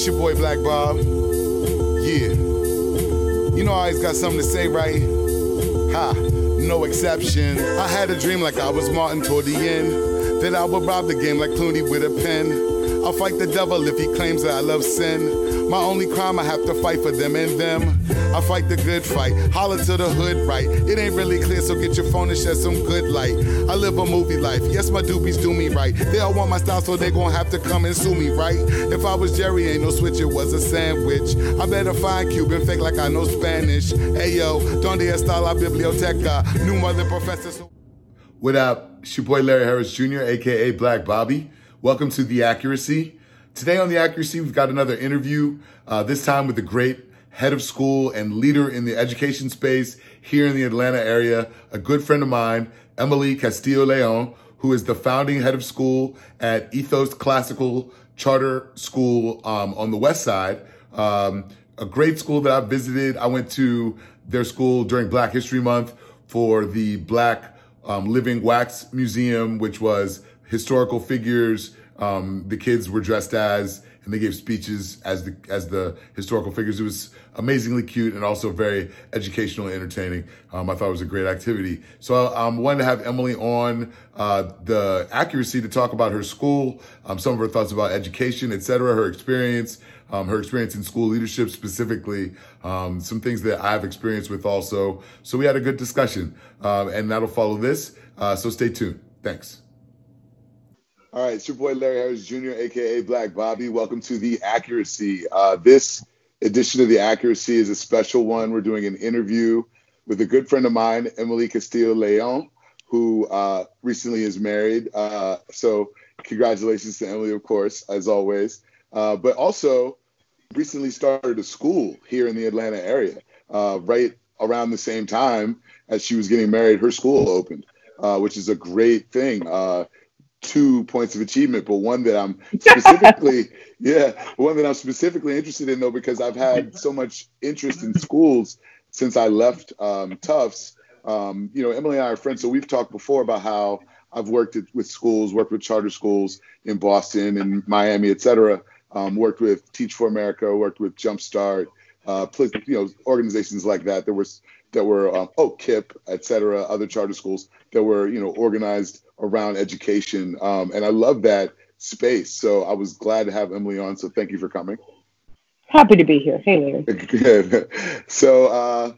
It's your boy Black Bob. Yeah. You know I always got something to say, right? Ha, no exception. I had a dream like I was Martin toward the end. That I would rob the game like Clooney with a pen. I'll fight the devil if he claims that I love sin. My only crime, I have to fight for them and them. I fight the good fight, holler to the hood right. It ain't really clear, so get your phone and shed some good light. I live a movie life, yes, my doobies do me right. They all want my style, so they gon' have to come and sue me, right? If I was Jerry, ain't no switch, it was a sandwich. I better find Cuban fake like I know Spanish. Hey yo, donde está la biblioteca? New mother professor. So- what up? It's your boy Larry Harris Jr., aka Black Bobby. Welcome to The Accuracy. Today on The Accuracy, we've got another interview, uh, this time with the great head of school and leader in the education space here in the Atlanta area, a good friend of mine, Emily Castillo León, who is the founding head of school at Ethos Classical Charter School um, on the West Side. Um, a great school that I visited. I went to their school during Black History Month for the Black um, Living Wax Museum, which was historical figures um, the kids were dressed as, and they gave speeches as the as the historical figures. It was amazingly cute and also very educational and entertaining. Um, I thought it was a great activity. So I um, wanted to have Emily on uh, the accuracy to talk about her school, um, some of her thoughts about education, etc., her experience. Um, her experience in school leadership specifically, um, some things that I've experienced with also. So we had a good discussion, um, and that'll follow this. Uh, so stay tuned. Thanks. All right, it's your boy Larry Harris Jr., aka Black Bobby. Welcome to the Accuracy. Uh, this edition of the Accuracy is a special one. We're doing an interview with a good friend of mine, Emily Castillo León, who uh, recently is married. Uh, so, congratulations to Emily, of course, as always. Uh, but also, recently started a school here in the Atlanta area, uh, right around the same time as she was getting married. Her school opened, uh, which is a great thing two points of achievement, but one that I'm specifically, yeah, one that I'm specifically interested in though, because I've had so much interest in schools since I left um, Tufts. Um, you know, Emily and I are friends, so we've talked before about how I've worked at, with schools, worked with charter schools in Boston and Miami, et cetera. Um, worked with Teach for America, worked with Jumpstart, uh, you know, organizations like that. There was that were um, oh KIPP, et cetera, other charter schools that were you know organized around education. Um, and I love that space. So I was glad to have Emily on. So thank you for coming. Happy to be here. Hey, Larry. Good. So uh,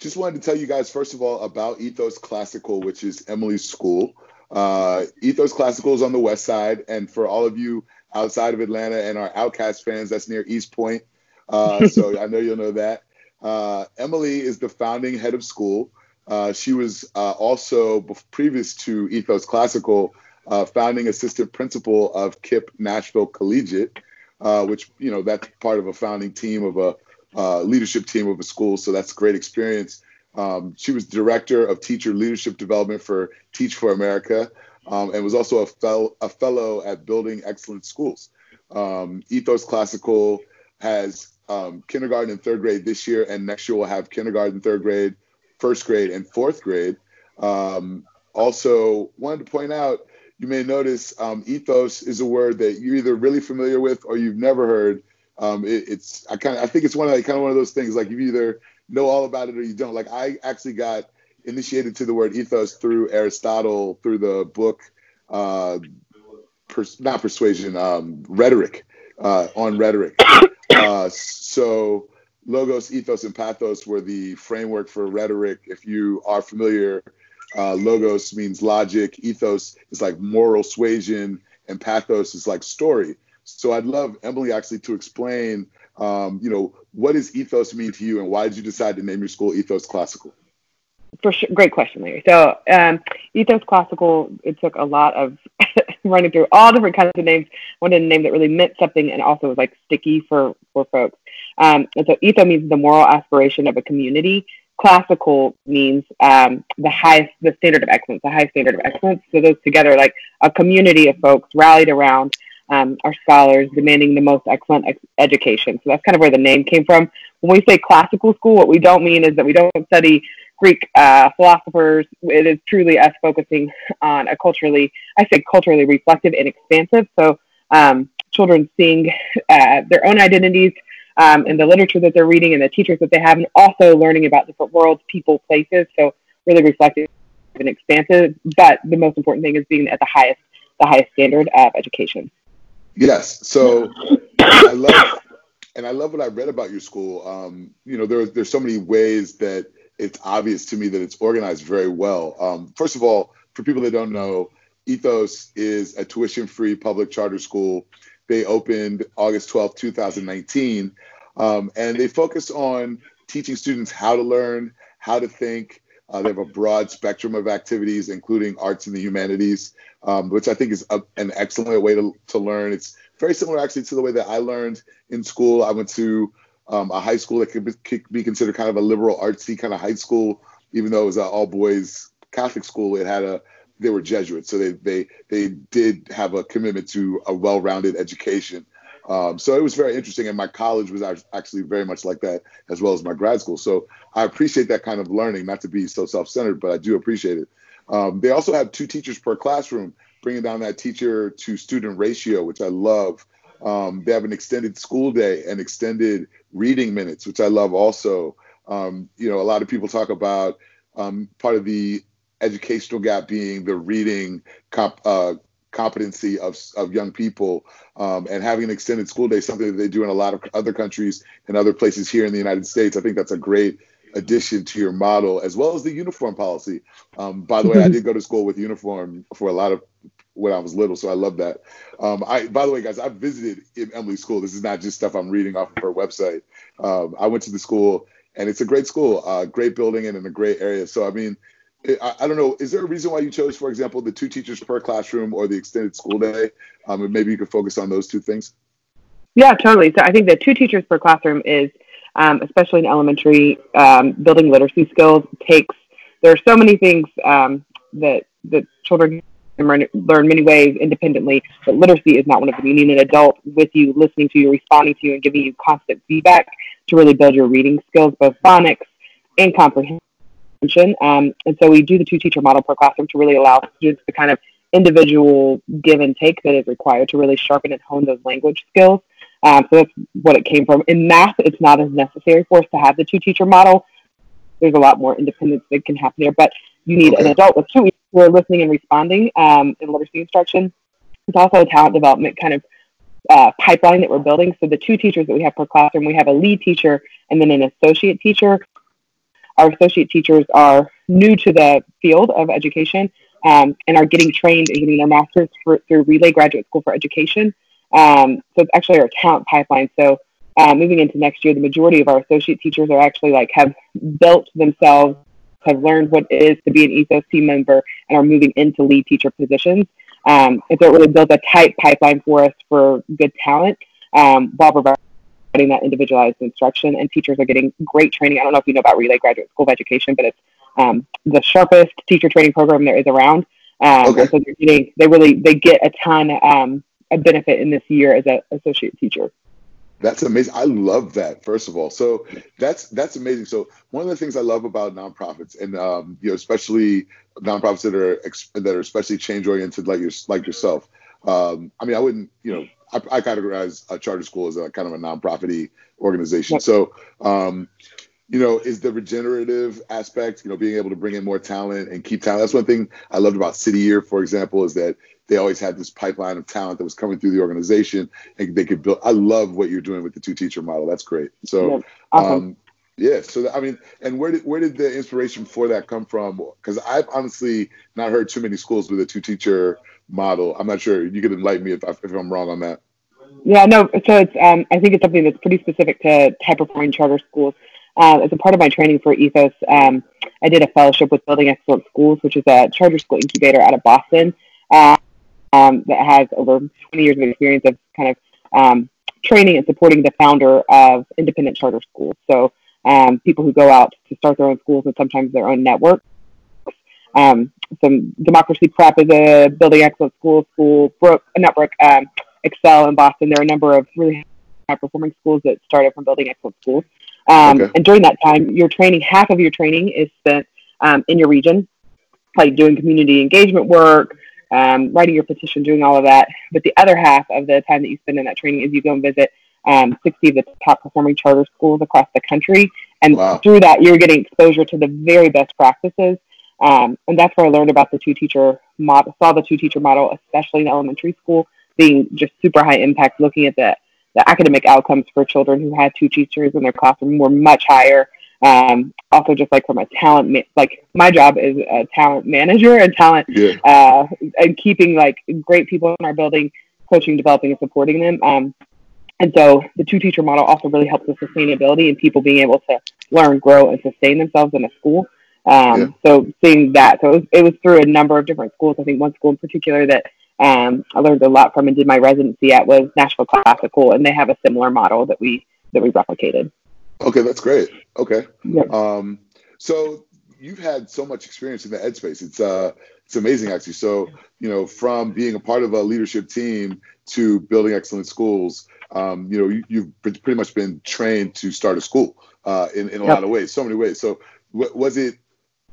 just wanted to tell you guys, first of all, about Ethos Classical, which is Emily's school. Uh, Ethos Classical is on the west side. And for all of you outside of Atlanta and our OutKast fans, that's near East Point. Uh, so I know you'll know that. Uh, Emily is the founding head of school. Uh, she was uh, also, previous to Ethos Classical, uh, founding assistant principal of KIPP Nashville Collegiate, uh, which, you know, that's part of a founding team of a uh, leadership team of a school. So that's great experience. Um, she was director of teacher leadership development for Teach for America um, and was also a, fel- a, fellow at Building Excellent Schools. Um, Ethos Classical has um, kindergarten and third grade this year, and next year we'll have kindergarten, third grade, first grade and fourth grade. Um, also, wanted to point out, you may notice um, ethos is a word that you're either really familiar with or you've never heard. Um, it, it's I kind of I think it's one of like, kind of one of those things like you either know all about it or you don't. Like I actually got initiated to the word ethos through Aristotle through the book, uh, pers- not persuasion, um, rhetoric uh, on rhetoric. Uh, so logos, ethos, and pathos were the framework for rhetoric. If you are familiar, uh, logos means logic, ethos is like moral suasion, and pathos is like story. So I'd love Emily actually to explain, um, you know, what does ethos mean to you, and why did you decide to name your school Ethos Classical? For sure, great question, Larry. So um, Ethos Classical, it took a lot of running through all different kinds of names. Wanted a name that really meant something and also was like sticky for for folks. Um, and so etho means the moral aspiration of a community. Classical means um, the highest, the standard of excellence, the high standard of excellence. So those together, like a community of folks rallied around um, our scholars, demanding the most excellent ex- education. So that's kind of where the name came from. When we say classical school, what we don't mean is that we don't study Greek uh, philosophers. It is truly us focusing on a culturally, I say culturally reflective and expansive. So um, children seeing uh, their own identities um, and the literature that they're reading and the teachers that they have, and also learning about different worlds, people, places. So really reflective and expansive. But the most important thing is being at the highest the highest standard of education. Yes. So I love and I love what I read about your school. Um, you know, there's there's so many ways that it's obvious to me that it's organized very well. Um, first of all, for people that don't know, Ethos is a tuition-free public charter school. They opened August 12, 2019, um, and they focus on teaching students how to learn, how to think. Uh, they have a broad spectrum of activities, including arts and the humanities, um, which I think is a, an excellent way to, to learn. It's very similar, actually, to the way that I learned in school. I went to um, a high school that could be, could be, considered kind of a liberal artsy kind of high school, even though it was an all boys Catholic school. It had a they were Jesuits, so they they they did have a commitment to a well-rounded education. Um, so it was very interesting, and my college was actually very much like that, as well as my grad school. So I appreciate that kind of learning, not to be so self-centered, but I do appreciate it. Um, they also have two teachers per classroom, bringing down that teacher to student ratio, which I love. Um, they have an extended school day and extended reading minutes, which I love also. Um, you know, a lot of people talk about um, part of the educational gap being the reading comp, uh, competency of, of young people um, and having an extended school day, something that they do in a lot of other countries and other places here in the United States. I think that's a great addition to your model, as well as the uniform policy. Um, by the way, I mm-hmm. did go to school with uniform for a lot of when I was little, so I love that. Um, I, by the way, guys, I visited in Emily's school. This is not just stuff I'm reading off of her website. Um, I went to the school, and it's a great school, uh, great building, and in a great area. So, I mean, I, I, don't know. Is there a reason why you chose, for example, the two teachers per classroom or the extended school day? Um, maybe you could focus on those two things. Yeah, totally. So I think the two teachers per classroom is, um, especially in elementary, um, building literacy skills takes. There are so many things um, that that children can learn many ways independently, but literacy is not one of them. You need an adult with you, listening to you, responding to you, and giving you constant feedback to really build your reading skills, both phonics and comprehension um, and so we do the two teacher model per classroom to really allow students the kind of individual give and take that is required to really sharpen and hone those language skills. Um, so that's what it came from. In math, it's not as necessary for us to have the two teacher model. There's a lot more independence that can happen there, but you need okay. an adult with two who are listening and responding um, in literacy instruction. It's also a talent development kind of uh, pipeline that we're building. So the two teachers that we have per classroom, we have a lead teacher and then an associate teacher our associate teachers are new to the field of education um, and are getting trained and getting their master's for, through Relay Graduate School for Education. Um, so it's actually our talent pipeline. So uh, moving into next year, the majority of our associate teachers are actually like have built themselves, have learned what it is to be an ethos team member, and are moving into lead teacher positions. Um, and so it really builds a tight pipeline for us for good talent um, while providing that individualized instruction, and teachers are getting great training. I don't know if you know about Relay Graduate School of Education, but it's um, the sharpest teacher training program there is around. Um, okay. So they're getting, they really they get a ton um, of benefit in this year as an associate teacher. That's amazing. I love that. First of all, so that's that's amazing. So one of the things I love about nonprofits, and um, you know, especially nonprofits that are that are especially change oriented, like your like yourself. Um, I mean, I wouldn't, you know, I, I categorize a charter school as a kind of a nonprofit organization. So, um, you know, is the regenerative aspect, you know, being able to bring in more talent and keep talent. That's one thing I loved about City Year, for example, is that they always had this pipeline of talent that was coming through the organization and they could build. I love what you're doing with the two teacher model. That's great. So, awesome. um, yeah. So I mean, and where did where did the inspiration for that come from? Because I've honestly not heard too many schools with a two teacher model. I'm not sure. You could enlighten me if, if I'm wrong on that. Yeah, no. So it's um, I think it's something that's pretty specific to high performing charter schools. Uh, as a part of my training for Ethos, um, I did a fellowship with Building Excellent Schools, which is a charter school incubator out of Boston uh, um, that has over 20 years of experience of kind of um, training and supporting the founder of independent charter schools. So um, people who go out to start their own schools and sometimes their own network. Um, some Democracy Prep is a Building Excellent School, school, Brooke, not Brooke, um, Excel in Boston. There are a number of really high performing schools that started from Building Excellent Schools. Um, okay. And during that time, your training, half of your training is spent um, in your region, like doing community engagement work, um, writing your petition, doing all of that. But the other half of the time that you spend in that training is you go and visit um, 60 of the top performing charter schools across the country. And wow. through that, you're getting exposure to the very best practices. Um, and that's where I learned about the two teacher model, saw the two teacher model, especially in elementary school, being just super high impact, looking at the, the academic outcomes for children who had two teachers in their classroom were much higher. Um, also, just like from a talent, ma- like my job is a talent manager and talent, yeah. uh, and keeping like great people in our building, coaching, developing, and supporting them. Um, and so the two teacher model also really helps with sustainability and people being able to learn, grow, and sustain themselves in a school. Um, yeah. So seeing that, so it was, it was, through a number of different schools. I think one school in particular that um, I learned a lot from and did my residency at was Nashville Classical, and they have a similar model that we that we replicated. Okay, that's great. Okay, um, so you've had so much experience in the ed space. It's uh, it's amazing actually. So you know, from being a part of a leadership team to building excellent schools, um, you know, you, have pretty much been trained to start a school uh, in in a yep. lot of ways, so many ways. So w- was it?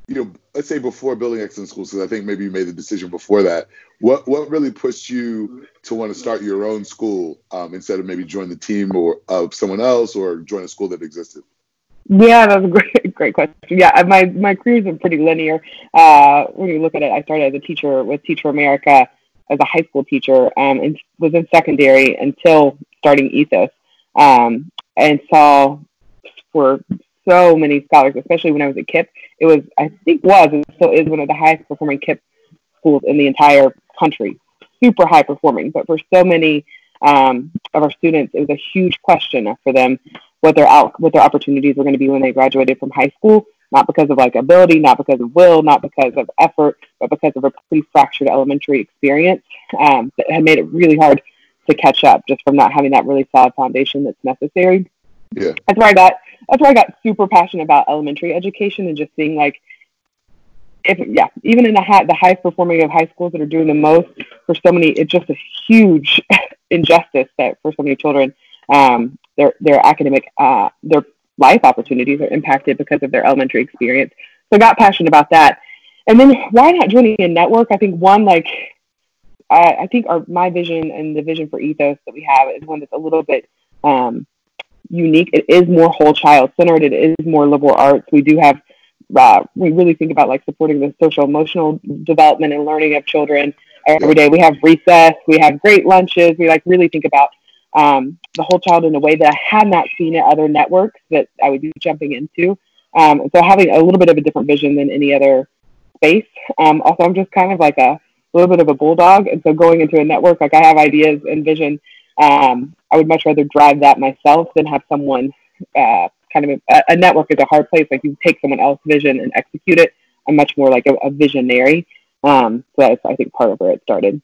You know, let's say before building excellent schools, because I think maybe you made the decision before that. What what really pushed you to want to start your own school um, instead of maybe join the team or of someone else or join a school that existed? Yeah, that's a great, great question. Yeah, my my career's been pretty linear. Uh, when you look at it, I started as a teacher with Teacher America as a high school teacher, um, and was in secondary until starting Ethos, um, and saw for so many scholars, especially when I was at KIPP. It was, I think, was and still is one of the highest performing KIPP schools in the entire country. Super high performing, but for so many um, of our students, it was a huge question for them what their out what their opportunities were going to be when they graduated from high school. Not because of like ability, not because of will, not because of effort, but because of a pretty fractured elementary experience um, that had made it really hard to catch up just from not having that really solid foundation that's necessary. Yeah. That's where I got that's where I got super passionate about elementary education and just seeing like if yeah, even in the high the highest performing of high schools that are doing the most for so many it's just a huge injustice that for so many children um, their their academic uh, their life opportunities are impacted because of their elementary experience. So I got passionate about that. And then why not joining a network? I think one like I, I think our my vision and the vision for ethos that we have is one that's a little bit um, unique. It is more whole child centered. It is more liberal arts. We do have uh, we really think about like supporting the social emotional development and learning of children every day. We have recess. We have great lunches. We like really think about um, the whole child in a way that I had not seen at other networks that I would be jumping into. Um, so having a little bit of a different vision than any other space. Um, also, I'm just kind of like a little bit of a bulldog, and so going into a network, like I have ideas and vision. Um, I would much rather drive that myself than have someone uh, kind of a, a, network is a hard place. Like you take someone else's vision and execute it. I'm much more like a, a visionary. Um, so that's I think part of where it started.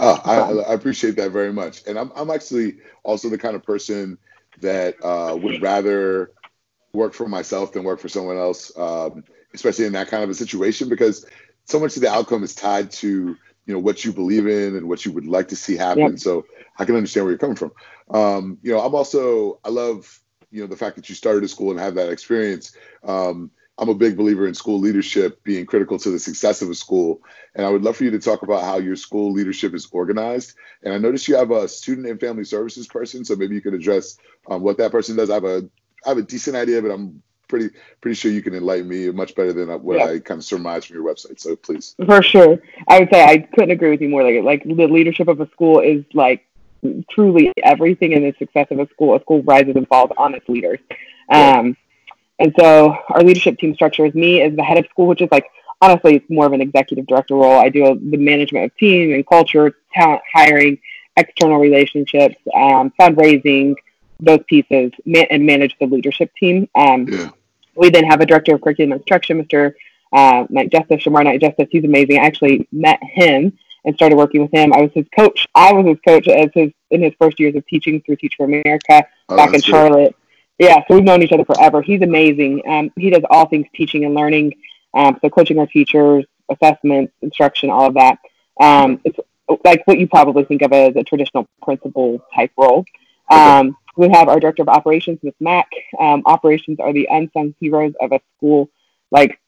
Oh, I, I, appreciate that very much. And I'm, I'm actually also the kind of person that uh, would rather work for myself than work for someone else, um, especially in that kind of a situation, because so much of the outcome is tied to you know what you believe in and what you would like to see happen. Yep. So I can understand where you're coming from. Um, you know, I'm also I love you know the fact that you started a school and have that experience. Um, I'm a big believer in school leadership being critical to the success of a school. And I would love for you to talk about how your school leadership is organized. And I noticed you have a student and family services person, so maybe you could address um, what that person does. I have a I have a decent idea, but I'm pretty pretty sure you can enlighten me much better than what yeah. I kind of surmise from your website. So please. For sure, I would say I couldn't agree with you more. Like like the leadership of a school is like truly everything in the success of a school. A school rises and falls on its leaders. Um, and so our leadership team structure is me as the head of school, which is like honestly it's more of an executive director role. I do the management of team and culture, talent hiring, external relationships, um, fundraising, those pieces, and manage the leadership team. Um, yeah. We then have a director of curriculum instruction, Mr. Uh, Knight Justice, Shamar Knight Justice. He's amazing. I actually met him and started working with him. I was his coach. I was his coach as his in his first years of teaching through Teach for America oh, back in Charlotte. Yeah, so we've known each other forever. He's amazing. Um, he does all things teaching and learning, um, so coaching our teachers, assessments, instruction, all of that. Um, it's like what you probably think of as a traditional principal type role. Um, we have our director of operations, Ms. Mack. Um, operations are the unsung heroes of a school. Like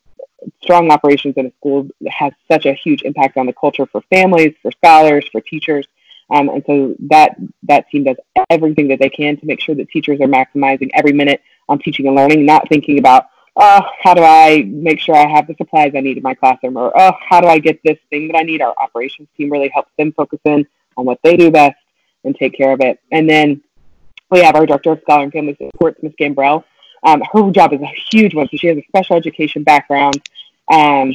strong operations in a school has such a huge impact on the culture for families, for scholars, for teachers. Um, and so that that team does everything that they can to make sure that teachers are maximizing every minute on teaching and learning, not thinking about, oh, how do I make sure I have the supplies I need in my classroom, or oh, how do I get this thing that I need. Our operations team really helps them focus in on what they do best and take care of it. And then we have our director of scholar and family supports, Ms. Gambrell. Um, her job is a huge one. So she has a special education background. Um,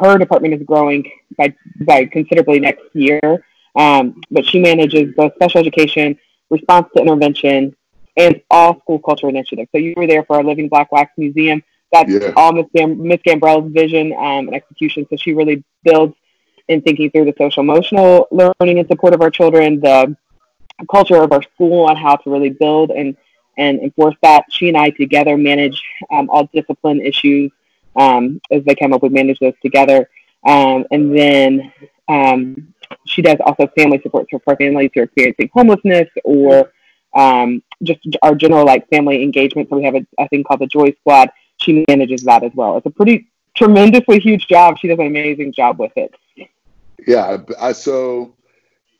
her department is growing by by considerably next year. Um, but she manages both special education, response to intervention, and all school culture initiatives. So you were there for our Living Black Wax Museum. That's yeah. all Miss Gam- Miss Gambrell's vision um, and execution. So she really builds in thinking through the social emotional learning and support of our children, the culture of our school on how to really build and and enforce that. She and I together manage um, all discipline issues um, as they come up. We manage those together, um, and then um, she does also family support for families who are experiencing homelessness or um, just our general like family engagement. So we have a, a thing called the Joy Squad. She manages that as well. It's a pretty tremendously huge job. She does an amazing job with it. Yeah, I, so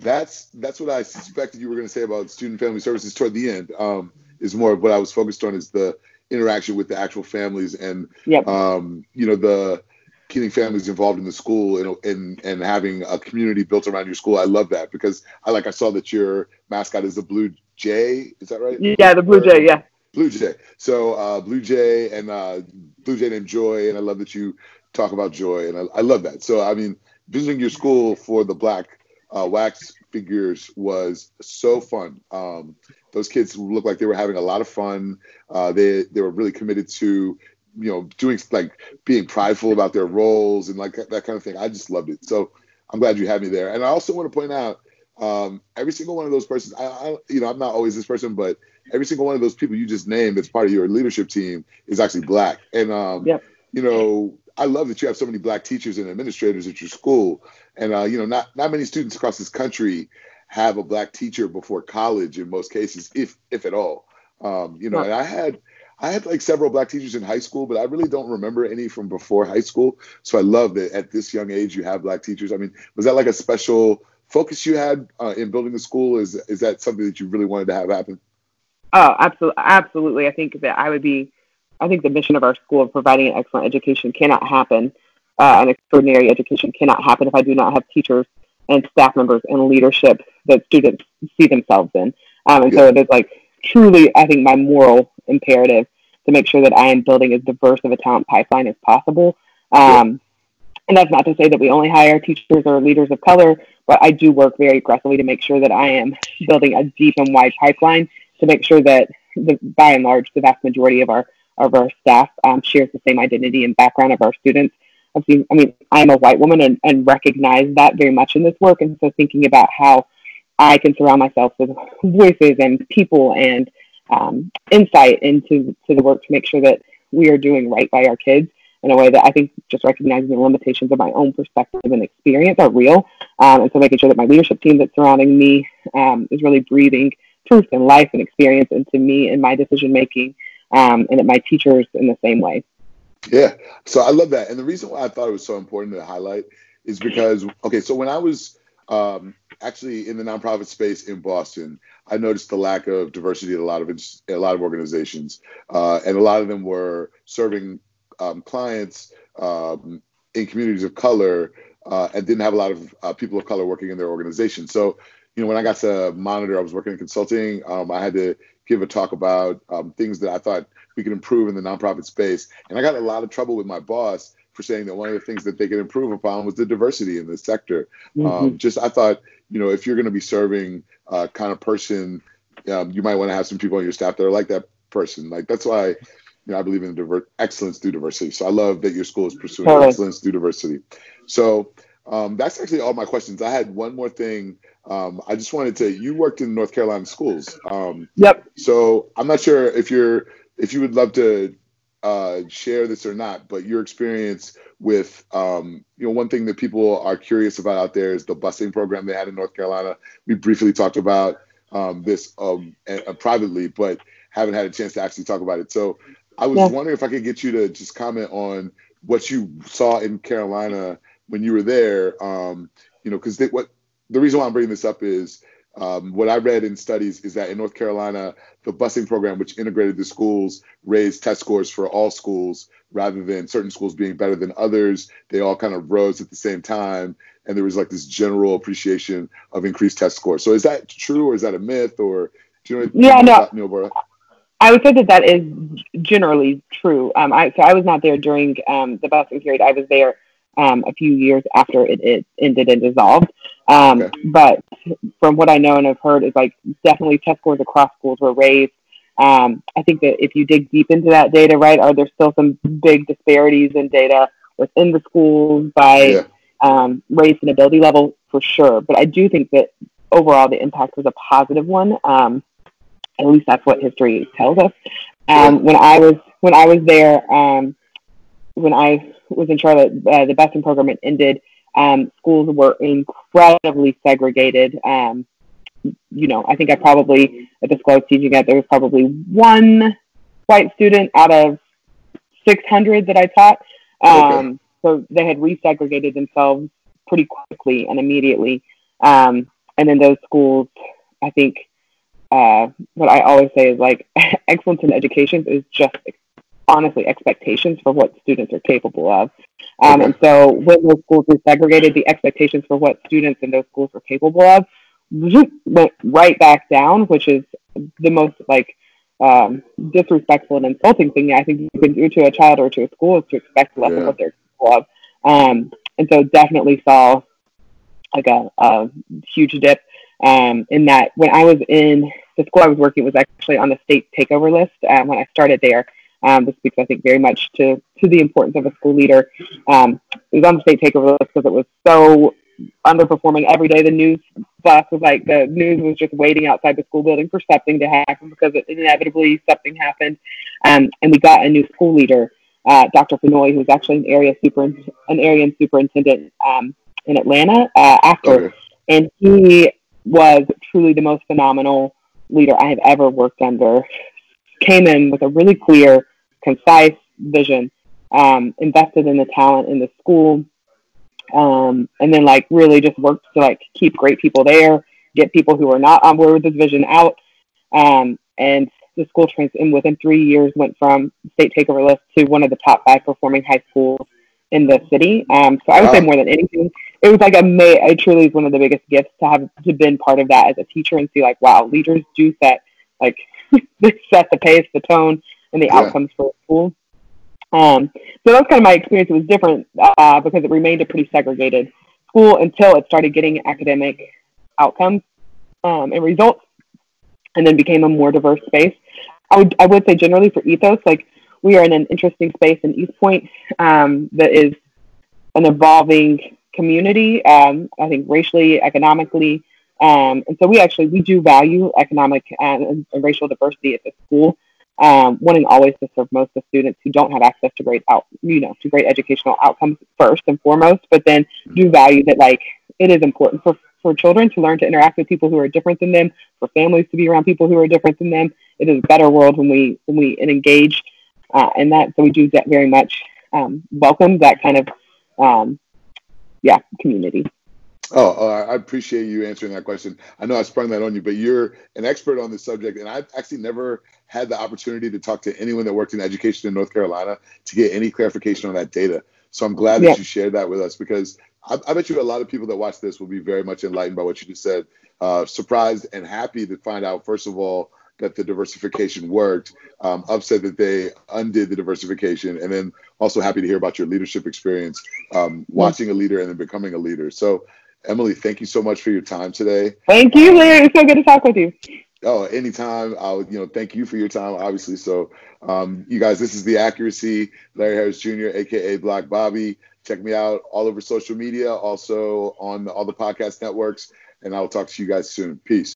that's that's what I suspected you were going to say about student family services toward the end. Um, is more of what I was focused on is the interaction with the actual families and yep. um, you know the getting families involved in the school and, and and having a community built around your school. I love that because I like I saw that your mascot is the blue jay. Is that right? Yeah, the blue jay. Yeah. Blue jay. So uh, blue jay and uh, blue jay named Joy, and I love that you talk about joy, and I, I love that. So I mean, visiting your school for the black uh, wax figures was so fun. Um, those kids looked like they were having a lot of fun. Uh, they they were really committed to you know doing like being prideful about their roles and like that kind of thing. I just loved it. So I'm glad you had me there. And I also want to point out um, every single one of those persons. I, I, you know I'm not always this person, but every single one of those people you just named that's part of your leadership team is actually black. And um, yep. you know I love that you have so many black teachers and administrators at your school. And uh, you know not not many students across this country have a black teacher before college in most cases, if if at all. Um, you know, and I had I had like several black teachers in high school, but I really don't remember any from before high school. So I love that at this young age you have black teachers. I mean, was that like a special focus you had uh, in building the school? Is is that something that you really wanted to have happen? Oh, absolutely, absolutely. I think that I would be. I think the mission of our school of providing an excellent education cannot happen. Uh, an extraordinary education cannot happen if I do not have teachers and staff members and leadership that students see themselves in. Um, and yeah. so it is like truly, I think, my moral imperative to make sure that I am building as diverse of a talent pipeline as possible. Um, and that's not to say that we only hire teachers or leaders of color, but I do work very aggressively to make sure that I am building a deep and wide pipeline to make sure that, the, by and large, the vast majority of our of our staff um, shares the same identity and background of our students. I've seen, I mean, I'm a white woman and, and recognize that very much in this work. And so thinking about how I can surround myself with voices and people and um, insight into to the work to make sure that we are doing right by our kids in a way that I think just recognizing the limitations of my own perspective and experience are real. Um, and so making sure that my leadership team that's surrounding me um, is really breathing truth and life and experience into me and my decision making, um, and that my teachers in the same way. Yeah. So I love that. And the reason why I thought it was so important to highlight is because, okay, so when I was um, actually in the nonprofit space in Boston, I noticed the lack of diversity at a lot of a lot of organizations, uh, and a lot of them were serving um, clients um, in communities of color uh, and didn't have a lot of uh, people of color working in their organization. So, you know, when I got to monitor, I was working in consulting. Um, I had to give a talk about um, things that I thought we could improve in the nonprofit space. And I got a lot of trouble with my boss for saying that one of the things that they could improve upon was the diversity in the sector. Mm-hmm. Um, just I thought, you know, if you're going to be serving uh, kind of person, um, you might want to have some people on your staff that are like that person. Like that's why. You know, I believe in diver- excellence through diversity. So I love that your school is pursuing excellence through diversity. So um, that's actually all my questions. I had one more thing. Um, I just wanted to. You worked in North Carolina schools. Um, yep. So I'm not sure if you're if you would love to uh, share this or not, but your experience with, um, you know, one thing that people are curious about out there is the busing program they had in North Carolina. We briefly talked about um, this um, privately, but haven't had a chance to actually talk about it. So I was yeah. wondering if I could get you to just comment on what you saw in Carolina when you were there. Um, you know, because what the reason why I'm bringing this up is um, what I read in studies is that in North Carolina, the busing program, which integrated the schools, raised test scores for all schools rather than certain schools being better than others. They all kind of rose at the same time, and there was like this general appreciation of increased test scores. So is that true, or is that a myth, or do you know? Yeah, no. Neil I would say that that is generally true. Um, I, so I was not there during um, the busing period. I was there um, a few years after it, it ended and dissolved. Um, okay. But from what I know and have heard, is like definitely test scores across schools were raised. Um, I think that if you dig deep into that data, right, are there still some big disparities in data within the schools by yeah. um, race and ability level for sure. But I do think that overall the impact was a positive one. Um, at least that's what history tells us. Um, when I was when I was there, um, when I was in Charlotte, uh, the busing program it ended. Um, schools were incredibly segregated. Um, you know, I think I probably at the school I was teaching at there was probably one white student out of 600 that I taught. Um, okay. So they had resegregated themselves pretty quickly and immediately. Um, and then those schools, I think, uh, what I always say is like excellence in education is just honestly expectations for what students are capable of. Um, and so when those schools were segregated, the expectations for what students in those schools were capable of went right back down, which is the most like um, disrespectful and insulting thing I think you can do to a child or to a school is to expect less yeah. of what they're capable of. Um, and so definitely saw like a, a huge dip um, in that when I was in the school I was working was actually on the state takeover list um, when I started there. Um, this speaks, I think, very much to, to the importance of a school leader. Um, it was on the state takeover list because it was so underperforming every day. The news bus was like the news was just waiting outside the school building for something to happen because it, inevitably something happened. Um, and we got a new school leader, uh, Dr. Fenoy, who's actually an area super an area superintendent um, in Atlanta uh, after, okay. and he was truly the most phenomenal leader I have ever worked under came in with a really clear, concise vision, um, invested in the talent in the school, um, and then like really just worked to like keep great people there, get people who are not on board with this vision out, um, and the school trans and within three years went from state takeover list to one of the top five performing high schools in the city. Um, so I would wow. say more than anything, it was like a may. It truly is one of the biggest gifts to have to been part of that as a teacher and see like wow, leaders do set like set the pace, the tone, and the yeah. outcomes for the school. Um, so that was kind of my experience. It was different uh, because it remained a pretty segregated school until it started getting academic outcomes um, and results, and then became a more diverse space. I would I would say generally for ethos, like we are in an interesting space in East Point um, that is an evolving community. Um, I think racially, economically, um, and so we actually we do value economic and, and racial diversity at the school, um, wanting always to serve most of the students who don't have access to great out you know to great educational outcomes first and foremost, but then do value that like it is important for for children to learn to interact with people who are different than them, for families to be around people who are different than them. It is a better world when we when we engage uh, in that. So we do that very much um, welcome that kind of um, yeah community. Oh, uh, I appreciate you answering that question. I know I sprung that on you, but you're an expert on this subject, and I've actually never had the opportunity to talk to anyone that worked in education in North Carolina to get any clarification on that data. So I'm glad that you shared that with us because I, I, bet you a lot of people that watch this will be very much enlightened by what you just said. Uh, surprised and happy to find out, first of all, that the diversification worked. Um, upset that they undid the diversification, and then also happy to hear about your leadership experience, um, watching a leader and then becoming a leader. So Emily, thank you so much for your time today. Thank you, Larry. It's so good to talk with you. Oh, anytime. I'll, you know, thank you for your time, obviously. So, um, you guys, this is the accuracy. Larry Harris Jr., aka Black Bobby. Check me out all over social media, also on all the podcast networks, and I will talk to you guys soon. Peace.